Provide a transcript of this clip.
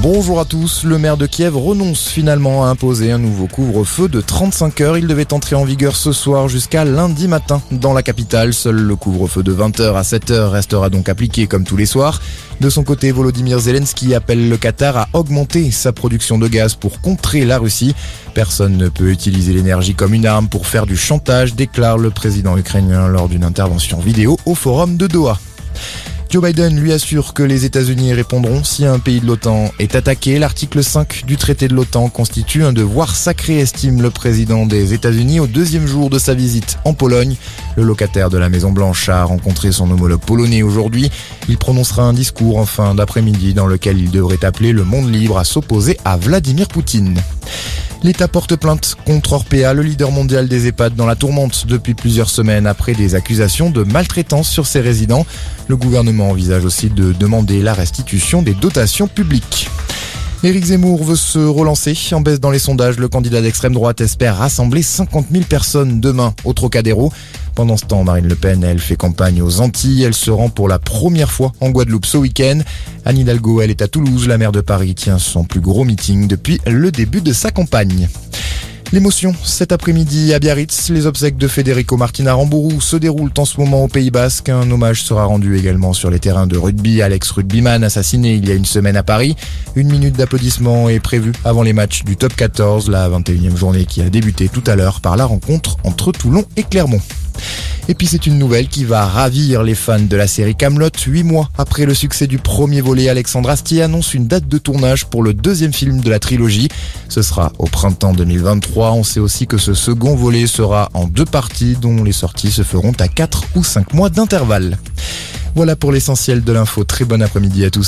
Bonjour à tous, le maire de Kiev renonce finalement à imposer un nouveau couvre-feu de 35 heures. Il devait entrer en vigueur ce soir jusqu'à lundi matin dans la capitale. Seul le couvre-feu de 20h à 7h restera donc appliqué comme tous les soirs. De son côté, Volodymyr Zelensky appelle le Qatar à augmenter sa production de gaz pour contrer la Russie. Personne ne peut utiliser l'énergie comme une arme pour faire du chantage, déclare le président ukrainien lors d'une intervention vidéo au forum de Doha. Joe Biden lui assure que les États-Unis répondront si un pays de l'OTAN est attaqué. L'article 5 du traité de l'OTAN constitue un devoir sacré, estime le président des États-Unis au deuxième jour de sa visite en Pologne. Le locataire de la Maison Blanche a rencontré son homologue polonais aujourd'hui. Il prononcera un discours en fin d'après-midi dans lequel il devrait appeler le monde libre à s'opposer à Vladimir Poutine. L'État porte plainte contre Orpea, le leader mondial des EHPAD dans la tourmente depuis plusieurs semaines après des accusations de maltraitance sur ses résidents. Le gouvernement envisage aussi de demander la restitution des dotations publiques. Éric Zemmour veut se relancer. En baisse dans les sondages, le candidat d'extrême droite espère rassembler 50 000 personnes demain au Trocadéro. Pendant ce temps, Marine Le Pen, elle fait campagne aux Antilles. Elle se rend pour la première fois en Guadeloupe ce week-end. Anne Hidalgo, elle est à Toulouse. La maire de Paris tient son plus gros meeting depuis le début de sa campagne. L'émotion cet après-midi à Biarritz, les obsèques de Federico Martina Rambourou se déroulent en ce moment au Pays Basque. Un hommage sera rendu également sur les terrains de rugby à l'ex-rugbyman assassiné il y a une semaine à Paris. Une minute d'applaudissement est prévue avant les matchs du top 14, la 21e journée qui a débuté tout à l'heure par la rencontre entre Toulon et Clermont. Et puis c'est une nouvelle qui va ravir les fans de la série Camelot. Huit mois après le succès du premier volet, Alexandre Astier annonce une date de tournage pour le deuxième film de la trilogie. Ce sera au printemps 2023. On sait aussi que ce second volet sera en deux parties dont les sorties se feront à 4 ou 5 mois d'intervalle. Voilà pour l'essentiel de l'info. Très bon après-midi à tous.